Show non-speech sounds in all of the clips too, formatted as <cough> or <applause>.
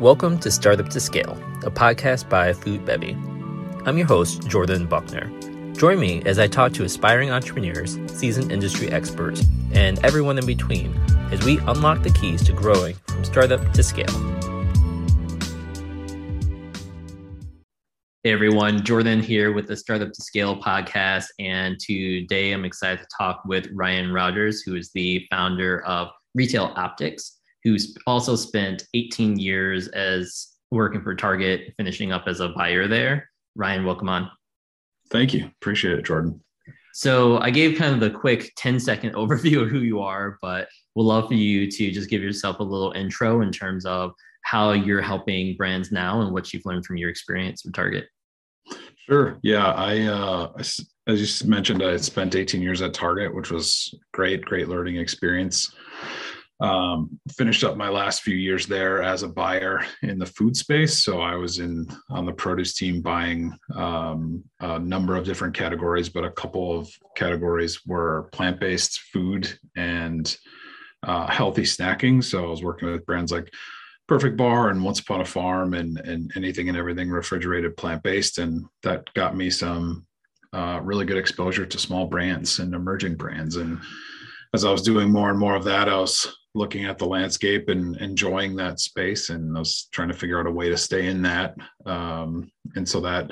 Welcome to Startup to Scale, a podcast by Food Bevy. I'm your host, Jordan Buckner. Join me as I talk to aspiring entrepreneurs, seasoned industry experts, and everyone in between as we unlock the keys to growing from startup to scale. Hey everyone, Jordan here with the Startup to Scale podcast. And today I'm excited to talk with Ryan Rogers, who is the founder of Retail Optics, who's also spent 18 years as working for Target, finishing up as a buyer there. Ryan, welcome on. Thank you. Appreciate it, Jordan. So I gave kind of the quick 10 second <laughs> overview of who you are, but we'd love for you to just give yourself a little intro in terms of how you're helping brands now and what you've learned from your experience with Target. Sure. Yeah. I, uh, as you mentioned, I spent 18 years at Target, which was great, great learning experience um, finished up my last few years there as a buyer in the food space. So I was in on the produce team buying um, a number of different categories, but a couple of categories were plant based food and uh, healthy snacking. So I was working with brands like Perfect Bar and Once Upon a Farm and, and anything and everything refrigerated plant based. And that got me some uh, really good exposure to small brands and emerging brands. And as I was doing more and more of that, I was looking at the landscape and enjoying that space and I was trying to figure out a way to stay in that. Um, and so that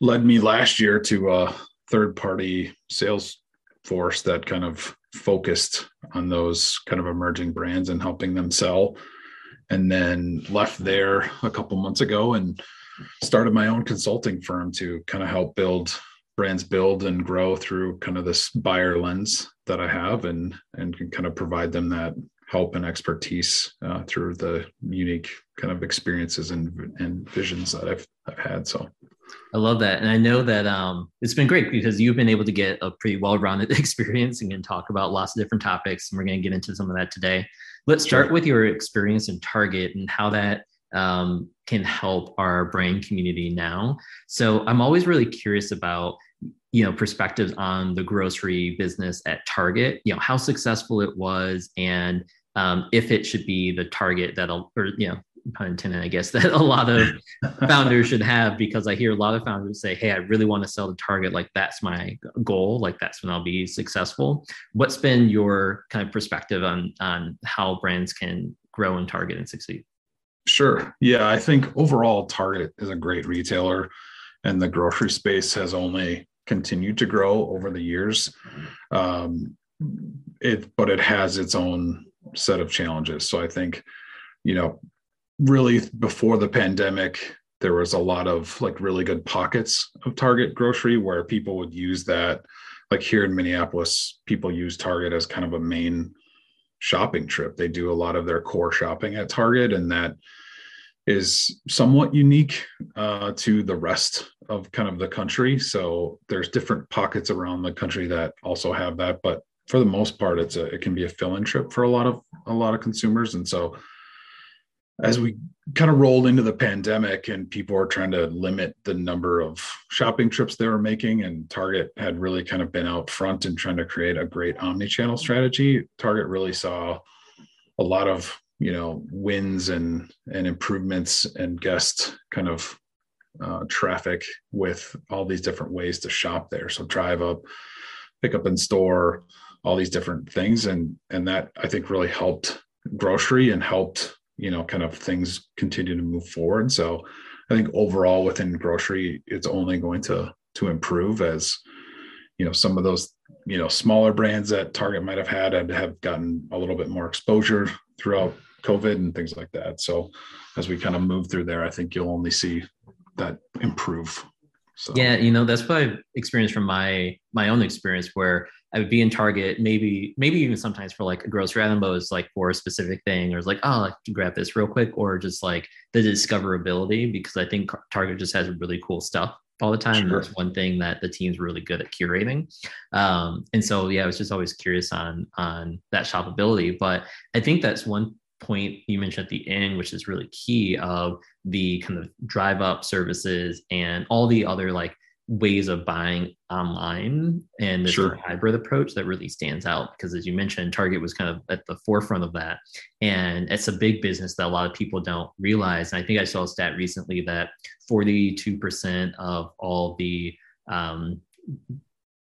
led me last year to a third party sales force that kind of focused on those kind of emerging brands and helping them sell. And then left there a couple months ago and started my own consulting firm to kind of help build brands build and grow through kind of this buyer lens that I have and and can kind of provide them that help and expertise uh, through the unique kind of experiences and, and visions that I've, I've had. So I love that. And I know that um, it's been great because you've been able to get a pretty well-rounded <laughs> experience and can talk about lots of different topics. And we're going to get into some of that today. Let's start sure. with your experience in Target and how that um, can help our brand community now. So I'm always really curious about you know perspectives on the grocery business at Target. You know how successful it was and um, if it should be the target that'll, or you know, pun intended, I guess <laughs> that a lot of founders should have because I hear a lot of founders say, "Hey, I really want to sell the target. Like that's my goal. Like that's when I'll be successful." What's been your kind of perspective on on how brands can grow and target and succeed? Sure. Yeah, I think overall, Target is a great retailer, and the grocery space has only continued to grow over the years. Um, it, but it has its own set of challenges. So I think, you know, really before the pandemic, there was a lot of like really good pockets of Target grocery where people would use that. Like here in Minneapolis, people use Target as kind of a main shopping trip. They do a lot of their core shopping at Target, and that is somewhat unique uh, to the rest of kind of the country. So there's different pockets around the country that also have that, but for the most part, it's a it can be a fill-in trip for a lot of a lot of consumers. And so as we kind of rolled into the pandemic and people were trying to limit the number of shopping trips they were making and target had really kind of been out front and trying to create a great omni-channel strategy target really saw a lot of you know wins and and improvements and guest kind of uh, traffic with all these different ways to shop there so drive up pick up in store all these different things. And and that i think really helped grocery and helped you know kind of things continue to move forward. So i think overall within grocery it's only going to to improve as you know some of those you know smaller brands that target might have had and have gotten a little bit more exposure throughout covid and things like that. So as we kind of move through there i think you'll only see that improve so. Yeah you know that's what i've experienced from my my own experience where I would be in Target, maybe, maybe even sometimes for like a grocery item, but it was like for a specific thing, or it's like, oh, I to grab this real quick, or just like the discoverability, because I think Target just has really cool stuff all the time. Sure. That's one thing that the team's really good at curating. Um, and so, yeah, I was just always curious on on that shoppability. But I think that's one point you mentioned at the end, which is really key of the kind of drive up services and all the other like ways of buying online and this Sure. hybrid approach that really stands out because as you mentioned target was kind of at the forefront of that and it's a big business that a lot of people don't realize and i think i saw a stat recently that 42% of all the um,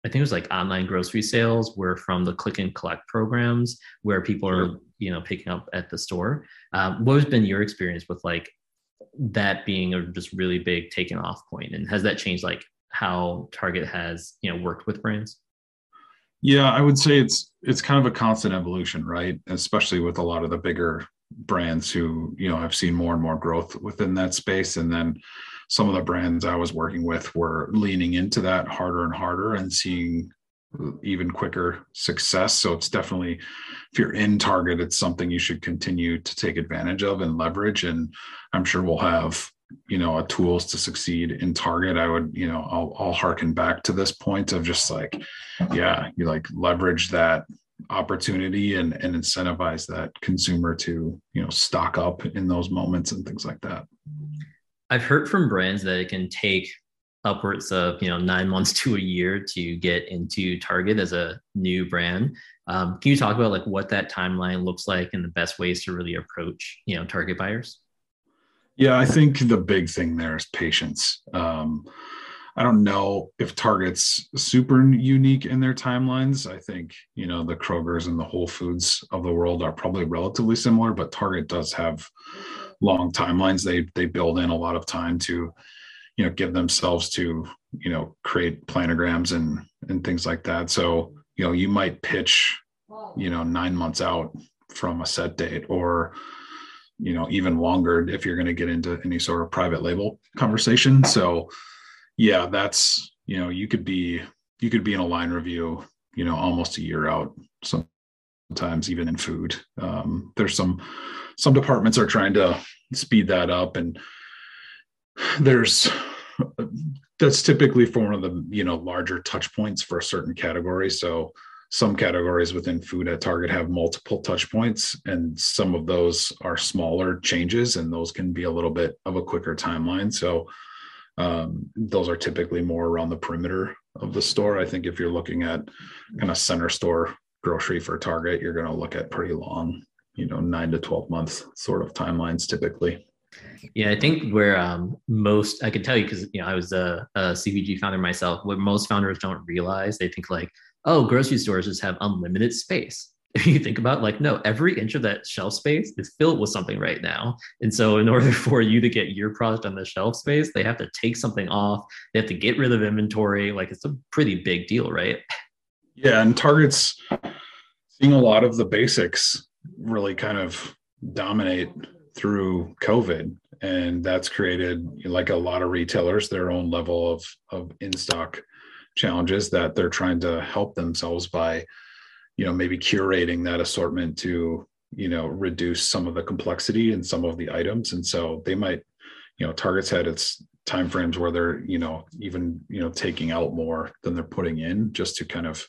I think it was like online grocery sales were from the click and collect programs where people are, you know, picking up at the store. Um, what has been your experience with like that being a just really big taken off point, and has that changed like how Target has you know worked with brands? Yeah, I would say it's it's kind of a constant evolution, right? Especially with a lot of the bigger brands who, you know, I've seen more and more growth within that space. And then some of the brands I was working with were leaning into that harder and harder and seeing even quicker success. So it's definitely if you're in Target, it's something you should continue to take advantage of and leverage. And I'm sure we'll have you know a tools to succeed in target i would you know i'll, I'll harken back to this point of just like yeah you like leverage that opportunity and and incentivize that consumer to you know stock up in those moments and things like that I've heard from brands that it can take upwards of you know nine months to a year to get into Target as a new brand. Um, can you talk about like what that timeline looks like and the best ways to really approach you know Target buyers? Yeah i think the big thing there is patience. Um i don't know if target's super unique in their timelines. I think you know the krogers and the whole foods of the world are probably relatively similar but target does have long timelines. They they build in a lot of time to you know give themselves to you know create planograms and and things like that. So you know you might pitch you know nine months out from a set date or you know even longer if you're going to get into any sort of private label conversation. So yeah that's you know you could be you could be in a line review you know almost a year out sometimes even in food. Um, there's some some departments are trying to speed that up and there's that's typically for one of the you know larger touch points for a certain category. So some categories within food at target have multiple touch points and some of those are smaller changes and those can be a little bit of a quicker timeline so um, those are typically more around the perimeter of the store i think if you're looking at kind of center store grocery for target you're going to look at pretty long you know nine to 12 month sort of timelines typically Yeah, I think where um, most I can tell you because you know I was a, a CPG founder myself. What most founders don't realize, they think like, oh, grocery stores just have unlimited space. <laughs> If you think about like, no, every inch of that shelf space is filled with something right now. And so, in <laughs> order for you to get your product on the shelf space, they have to take something off. They have to get rid of inventory. Like, it's a pretty big deal, right? Yeah, and Target's seeing a lot of the basics really kind of dominate through COVID, and that's created like a lot of retailers their own level of of in stock challenges that they're trying to help themselves by, you know, maybe curating that assortment to you know reduce some of the complexity in some of the items, and so they might, you know, Target's had its timeframes where they're you know even you know taking out more than they're putting in just to kind of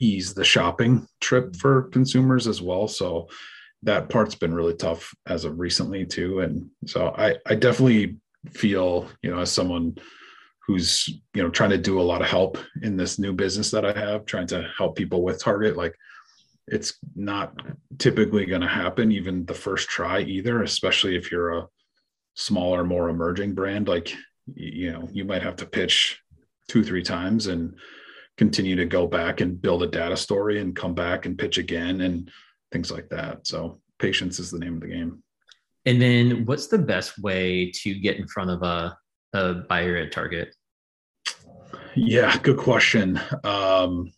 ease the shopping trip for consumers as well. So that part's been really tough as of recently too. And so I, I definitely feel, you know, as someone who's, you know, trying to do a lot of help in this new business that I have, trying to help people with Target, like it's not typically going to happen even the first try either, especially if you're a smaller, more emerging brand. Like, you know, you might have to pitch two, three times and continue to go back and build a data story and come back and pitch again and things like that. So patience is the name of the game. And then, what's the best way to get in front of a, a buyer at Target? Yeah, good question. Um,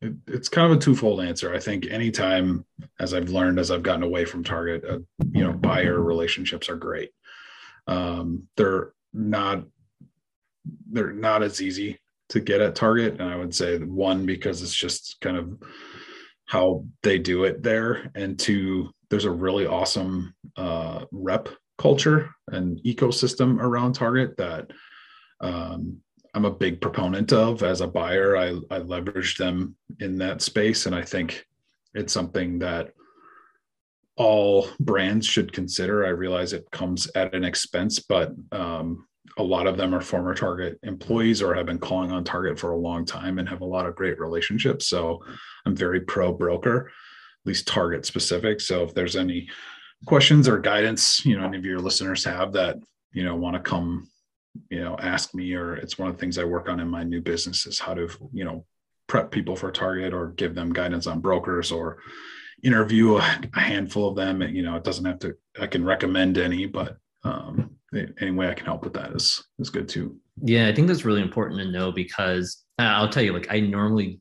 it, it's kind of a twofold answer. I think anytime, as I've learned as I've gotten away from Target, uh, you know, buyer relationships are great. Um, they're not they're not as easy to get at Target, and I would say one because it's just kind of how they do it there, and two, there's a really awesome uh, rep culture and ecosystem around Target that um, I'm a big proponent of as a buyer. I, I leverage them in that space. And I think it's something that all brands should consider. I realize it comes at an expense, but um, a lot of them are former Target employees or have been calling on Target for a long time and have a lot of great relationships. So I'm very pro broker, at least Target specific. So if there's any questions or guidance, you know, any of your listeners have that, you know, want to come, you know, ask me, or it's one of the things I work on in my new business is how to, you know, prep people for Target or give them guidance on brokers or interview a, handful of them. You know, it doesn't have to, I can recommend any, but um, any way I can help with that is is good too. Yeah, I think that's really important to know because I'll tell you, like I normally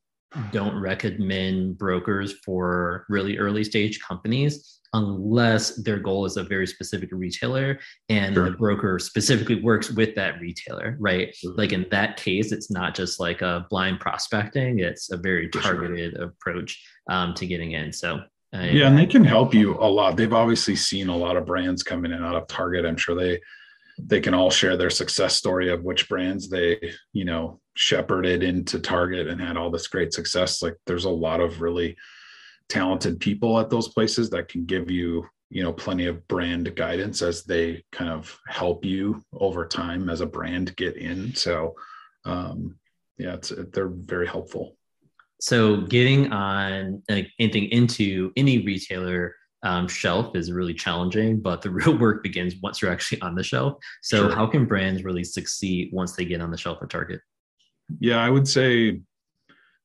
don't recommend brokers for really early stage companies unless their goal is a very specific retailer and sure. the broker specifically works with that retailer, right? Mm-hmm. Like in that case, it's not just like a blind prospecting; it's a very targeted sure. approach um, to getting in. So yeah, and they can help you a lot. They've obviously seen a lot of brands coming in out of Target. I'm sure they they can all share their success story of which brands they, you know, shepherded into Target and had all this great success. Like there's a lot of really talented people at those places that can give you, you know, plenty of brand guidance as they kind of help you over time as a brand get in. So um yeah, it's they're very helpful. So getting on like anything into any retailer um, shelf is really challenging, but the <laughs> real work begins once you're actually on the shelf. So sure. how can brands really succeed once they get on the shelf at Target? Yeah, I would say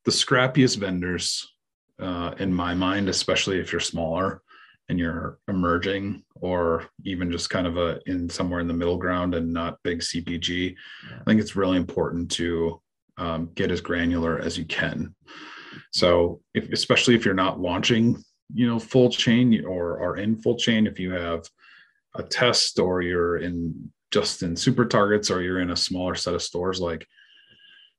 the scrappiest vendors uh, in my mind, especially if you're smaller and you're emerging or even just kind of a in somewhere in the middle ground and not big CPG, yeah. I think it's really important to um, get as granular as you can. So, if, especially if you're not launching, you know, full chain or are in full chain, if you have a test or you're in just in super targets or you're in a smaller set of stores, like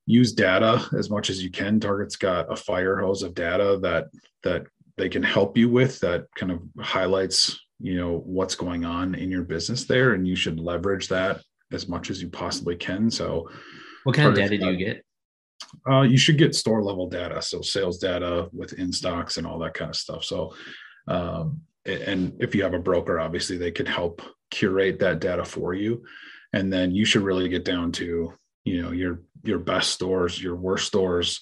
use data as much as you can. Target's got a fire hose of data that that they can help you with that kind of highlights you know what's going on in your business there and you should leverage that as much as you possibly can so what kind of data do you get uh, you should get store level data, so sales data with in stocks and all that kind of stuff. So, um, and if you have a broker, obviously they can help curate that data for you, and then you should really get down to you know your your best stores, your worst stores.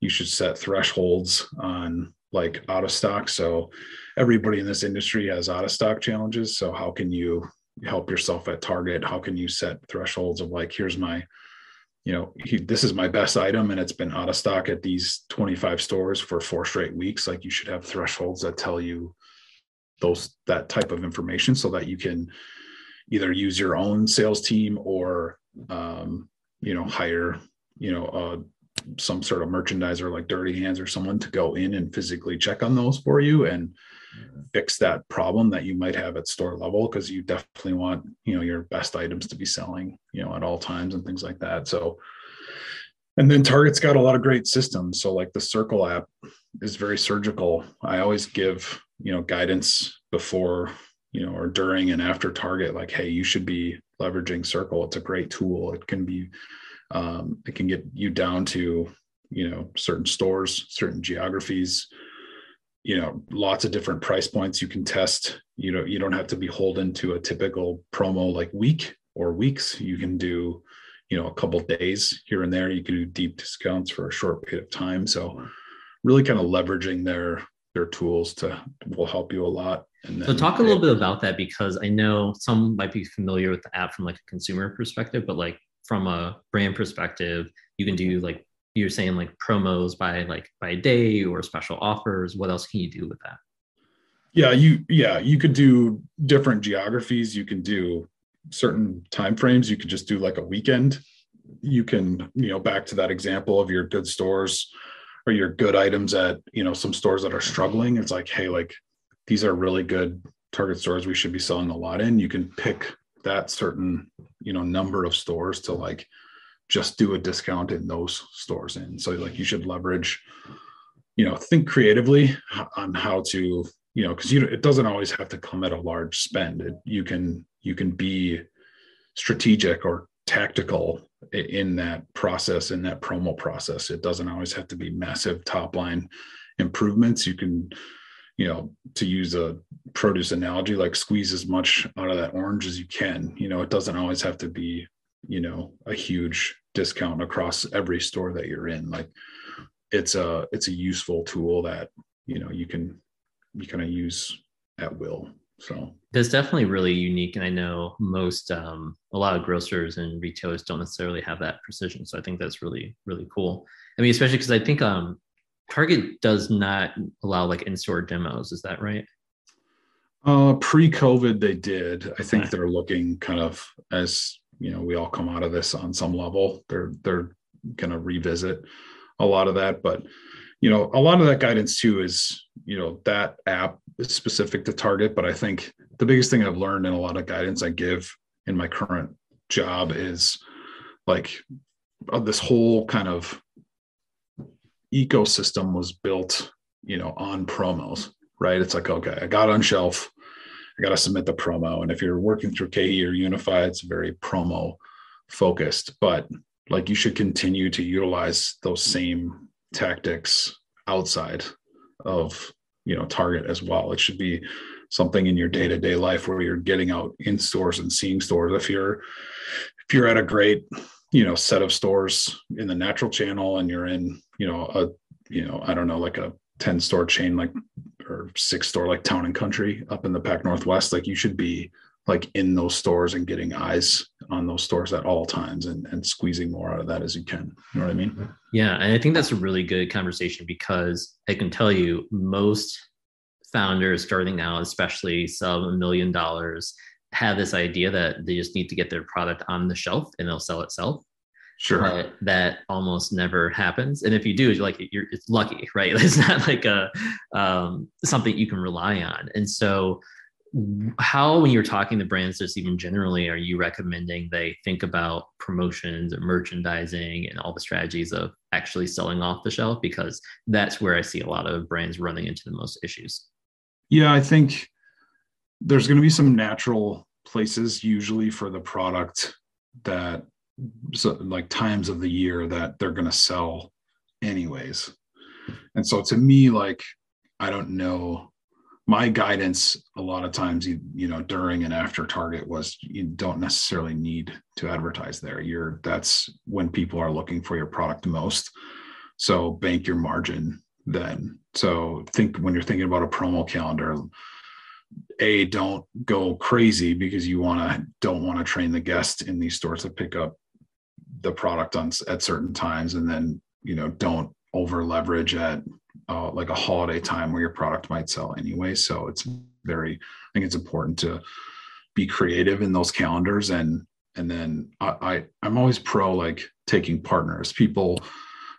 You should set thresholds on like out of stock. So everybody in this industry has out of stock challenges. So how can you help yourself at Target? How can you set thresholds of like here's my you know, he, this is my best item and it's been out of stock at these 25 stores for four straight weeks. Like you should have thresholds that tell you those that type of information so that you can either use your own sales team or um, you know hire you know uh, some sort of merchandiser like dirty hands or someone to go in and physically check on those for you and fix that problem that you might have at store level because you definitely want you know your best items to be selling you know at all times and things like that. So and then target's got a lot of great systems. So like the circle app is very surgical. I always give you know guidance before you know or during and after target like hey you should be leveraging circle it's a great tool. It can be um, it can get you down to you know certain stores certain geographies you know lots of different price points you can test. You know you don't have to be holden to a typical promo like week or weeks. You can do you know a couple days here and there. You can do deep discounts for a short period of time. So really kind of leveraging their their tools to will help you a lot. And so talk a little bit about that because i know some might be familiar with the app from like a consumer perspective but like from a brand perspective you can do mm-hmm. like you're saying like promos by like by day or special offers. What else can you do with that? Yeah you yeah you could do different geographies. You can do certain time frames. You could just do like a weekend. You can you know back to that example of your good stores or your good items at you know some stores that are struggling it's like hey like these are really good target stores we should be selling a lot in. You can pick that certain you know number of stores to like just do a discount in those stores and so like you should leverage you know think creatively on how to you know because you it doesn't always have to come at a large spend. It, you can you can be strategic or tactical in that process in that promo process. It doesn't always have to be massive top line improvements. You can you know to use a produce analogy like squeeze as much out of that orange as you can. You know it doesn't always have to be you know a huge discount across every store that you're in. Like it's a it's a useful tool that you know you can you kind of use at will so. That's definitely really unique and i know most um, a lot of grocers and retailers don't necessarily have that precision so i think that's really really cool. I mean especially because i think um, target does not allow like in-store demos is that right? Uh, pre-covid they did. I think okay. they're looking kind of as you know we all come out of this on some level. They're they're going to revisit a lot of that but you know a lot of that guidance too is you know that app is specific to target but i think the biggest thing i've learned in a lot of guidance i give in my current job is like uh, this whole kind of ecosystem was built you know on promos right it's like okay i got on shelf I got to submit the promo. And if you're working through KeHE or UNFI, it's very promo focused, but like you should continue to utilize those same tactics outside of, you know, target as well. It should be something in your day-to-day life where you're getting out in stores and seeing stores. If you're, if you're at a great, you know, set of stores in the natural channel and you're in, you know, a, you know, I don't know, like a 10 store chain like or six store like town and country up in the pac northwest like you should be like in those stores and getting eyes on those stores at all times and, and squeezing more out of that as you can you know what i mean yeah and i think that's a really good conversation because i can tell you most founders starting out especially sub a million dollars have this idea that they just need to get their product on the shelf and they'll sell itself Sure. But that almost never happens. And if you do, you're like you're it's lucky, right? <laughs> It's not like a um, something you can rely on. And so how when you're talking to brands just even generally are you recommending they think about promotions and merchandising and all the strategies of actually selling off the shelf? Because that's where i see a lot of brands running into the most issues. Yeah i think there's going to be some natural places usually for the product that so like times of the year that they're going to sell anyways. And so to me like i don't know my guidance a lot of times you, you know during and after target was you don't necessarily need to advertise there. You're that's when people are looking for your product most. So bank your margin then. So think when you're thinking about a promo calendar a don't go crazy because you want to don't want to train the guest in these stores to pick up the product on at certain times. And then you know don't over leverage at uh, like a holiday time where your product might sell anyway. So it's very i think it's important to be creative in those calendars. And and then I, I i'm always pro like taking partners. People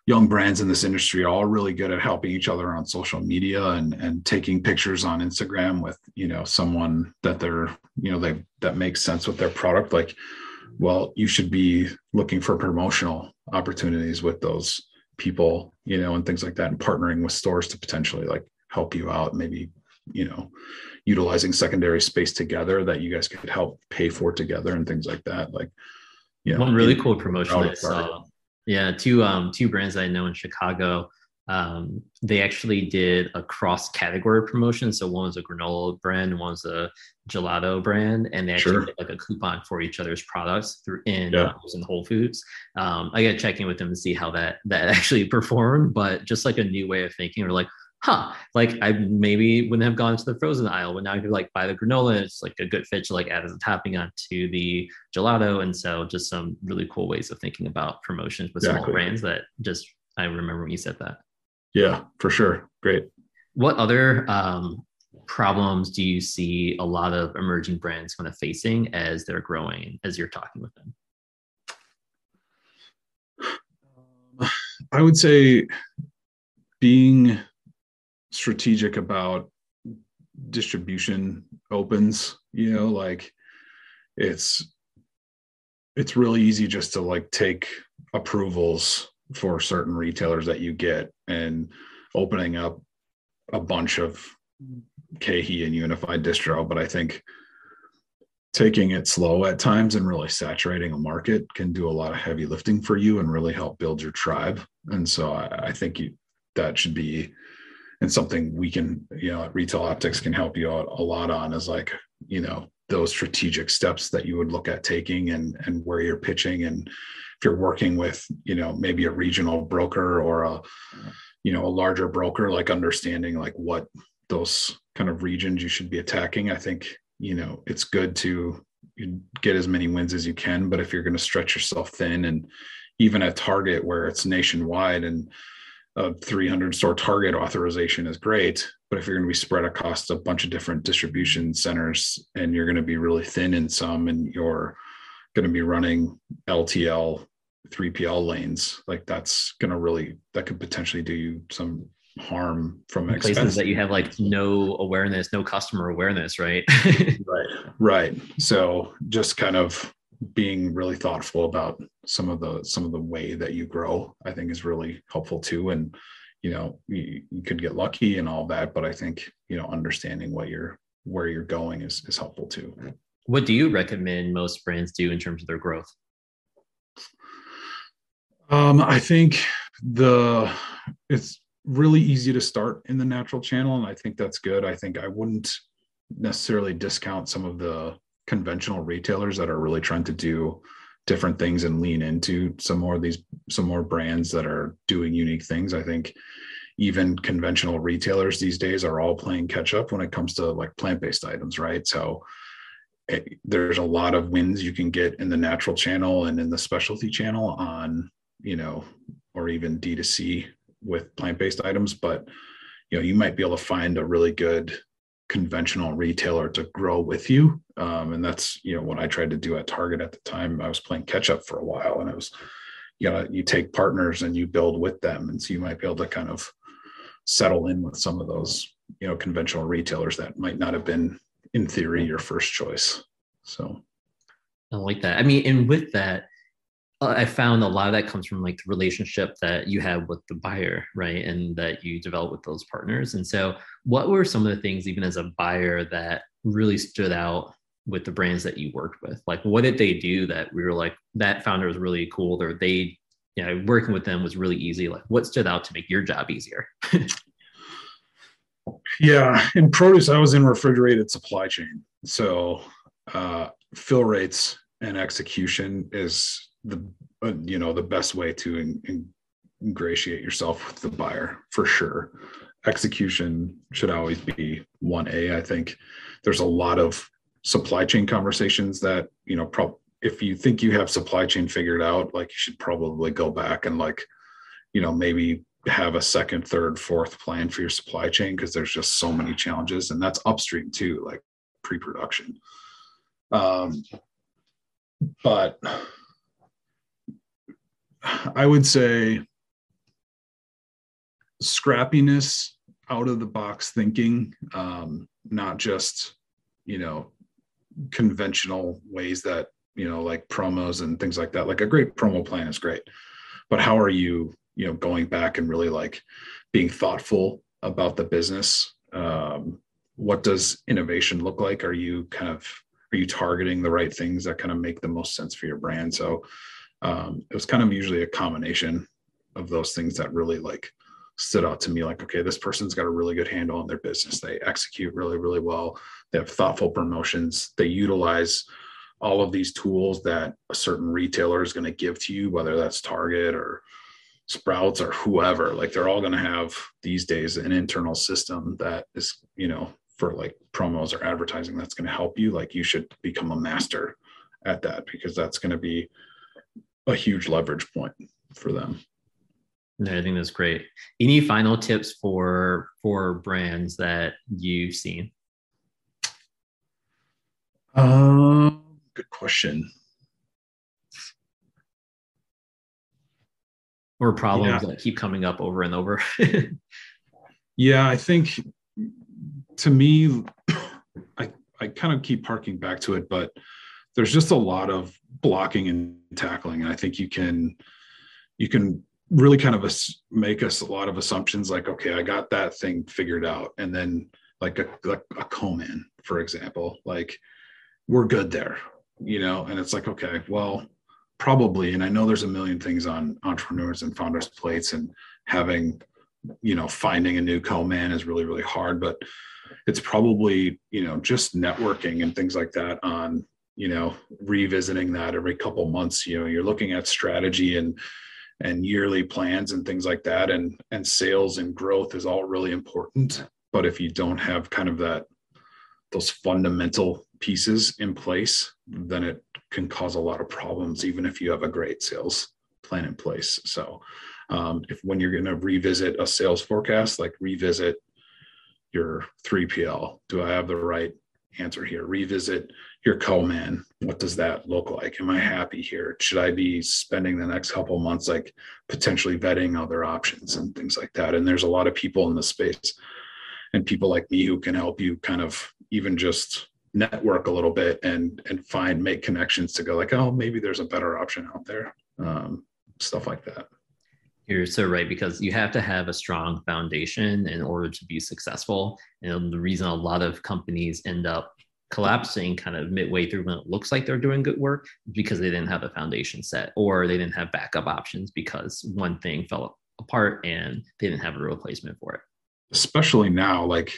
young brands in this industry are all really good at helping each other on social media and and taking pictures on Instagram with you know someone that they're you know they that makes sense with their product. Like well you should be looking for promotional opportunities with those people you know and things like that and partnering with stores to potentially like help you out maybe you know utilizing secondary space together that you guys could help pay for together and things like that like you know, one really cool promotion i saw. Yeah two um two brands i know in chicago um, they actually did a cross category promotion. So one was a granola brand, one was a gelato brand, and they actually sure. did like a coupon for each other's products through in yeah. in Whole Foods. Um, I got to check in with them to see how that that <laughs> actually performed, but just like a new way of thinking. We're like, huh, like I maybe wouldn't have gone to the frozen aisle, but now you could like buy the granola. And it's like a good fit to like add as a topping onto the gelato. And so just some really cool ways of thinking about promotions with exactly. small brands that just I remember when you said that. Yeah, for sure. Great. What other um, problems do you see a lot of emerging brands kind of facing as they're growing, as you're talking with them? I would say being strategic about distribution opens, you know, like it's it's really easy just to like take approvals for certain retailers that you get and opening up a bunch of KeHE and UNFI distro. But I think taking it slow at times and really saturating a market can do a lot of heavy lifting for you and really help build your tribe. And so I, I think you, that should be and something we can, you know, Retail Optics can help you out a lot on is like, you know, those strategic steps that you would look at taking and and where you're pitching and you're working with you know maybe a regional broker or a you know a larger broker like understanding like what those kind of regions you should be attacking i think you know it's good to get as many wins as you can. But if you're going to stretch yourself thin and even at target where it's nationwide and a 300 store target authorization is great but if you're going to be spread across a bunch of different distribution centers and you're going to be really thin in some and you're going to be running ltl 3pl lanes like that's going to really that could potentially do you some harm from places expense. that you have like no awareness no customer awareness right? <laughs> Right right. So just kind of being really thoughtful about some of the some of the way that you grow i think is really helpful too. And you know you, you could get lucky and all that but i think you know understanding what you're where you're going is is helpful too. What do you recommend most brands do in terms of their growth um, I think the it's really easy to start in the natural channel, and I think that's good. I think I wouldn't necessarily discount some of the conventional retailers that are really trying to do different things and lean into some more of these some more brands that are doing unique things. I think even conventional retailers these days are all playing catch up when it comes to like plant-based items, right? So it, eh, there's a lot of wins you can get in the natural channel and in the specialty channel on you know, or even D2C with plant-based items, but you know, you might be able to find a really good conventional retailer to grow with you. Um, and that's, you know, what I tried to do at Target at the time. I was playing catch up for a while and it was, you know, you take partners and you build with them. And so you might be able to kind of settle in with some of those, you know, conventional retailers that might not have been in theory your first choice. So I like that. I mean, and with that, I found a lot of that comes from like the relationship that you have with the buyer, right? And that you develop with those partners. And so, what were some of the things, even as a buyer, that really stood out with the brands that you worked with? Like, what did they do that we were like, that founder was really cool, or they, you know, working with them was really easy? Like, what stood out to make your job easier? <laughs> yeah. In produce, I was in refrigerated supply chain. So, uh, fill rates and execution is the uh, you know the best way to in, in ingratiate yourself with the buyer for sure. Execution should always be 1a i think. There's a lot of supply chain conversations that you know pro- if you think you have supply chain figured out like you should probably go back and like you know maybe have a second third fourth plan for your supply chain because there's just so many challenges and that's upstream too like pre-production. Um but I would say scrappiness, out of the box thinking, um, not just, you know, conventional ways that, you know, like promos and things like that. Like a great promo plan is great, but how are you, you know, going back and really like being thoughtful about the business? Um, what does innovation look like? Are you kind of, are you targeting the right things that kind of make the most sense for your brand? So, um, it was kind of usually a combination of those things that really like stood out to me like okay this person's got a really good handle on their business. They execute really really well. They have thoughtful promotions. They utilize all of these tools that a certain retailer is going to give to you whether that's target or sprouts or whoever. Like they're all going to have these days an internal system that is you know for like promos or advertising that's going to help you. Like you should become a master at that because that's going to be a huge leverage point for them. No, I think that's great. Any final tips for for brands that you've seen? Um, good question. Or problems yeah. that keep coming up over and over. <laughs> yeah, I think to me, <coughs> I I kind of keep parking back to it, but there's just a lot of blocking and tackling. And i think you can you can really kind of make us a lot of assumptions like okay i got that thing figured out. And then like a, like a co-man for example like we're good there you know? And it's like okay well probably and i know there's a million things on entrepreneurs and founders plates and having you know finding a new co-man is really really hard but it's probably you know just networking and things like that on you know revisiting that every couple months you know you're looking at strategy and and yearly plans and things like that. And and sales and growth is all really important. But if you don't have kind of that those fundamental pieces in place then it can cause a lot of problems even if you have a great sales plan in place. So um, if when you're going to revisit a sales forecast like revisit your 3pl do i have the right answer here? Revisit your co-man what does that look like? Am i happy here? Should i be spending the next couple months like potentially vetting other options and things like that? And there's a lot of people in the space and people like me who can help you kind of even just network a little bit and and find make connections to go like oh maybe there's a better option out there um, stuff like that. You're so right because you have to have a strong foundation in order to be successful. And the reason a lot of companies end up collapsing kind of midway through when it looks like they're doing good work because they didn't have a foundation set or they didn't have backup options because one thing fell apart and they didn't have a replacement for it. Especially now like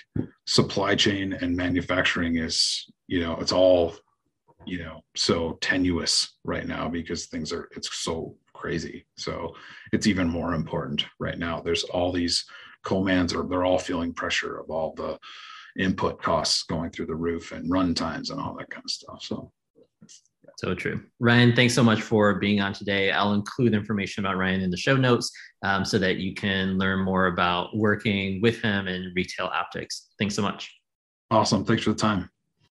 supply chain and manufacturing is you know it's all you know so tenuous right now because things are it's so crazy. So it's even more important right now. There's all these co-mans are they're all feeling pressure of all the input costs going through the roof and run times and all that kind of stuff so so true. Ryan, thanks so much for being on today. I'll include information about Ryan in the show notes um, so that you can learn more about working with him in retail optics. Thanks so much. Awesome. Thanks for the time.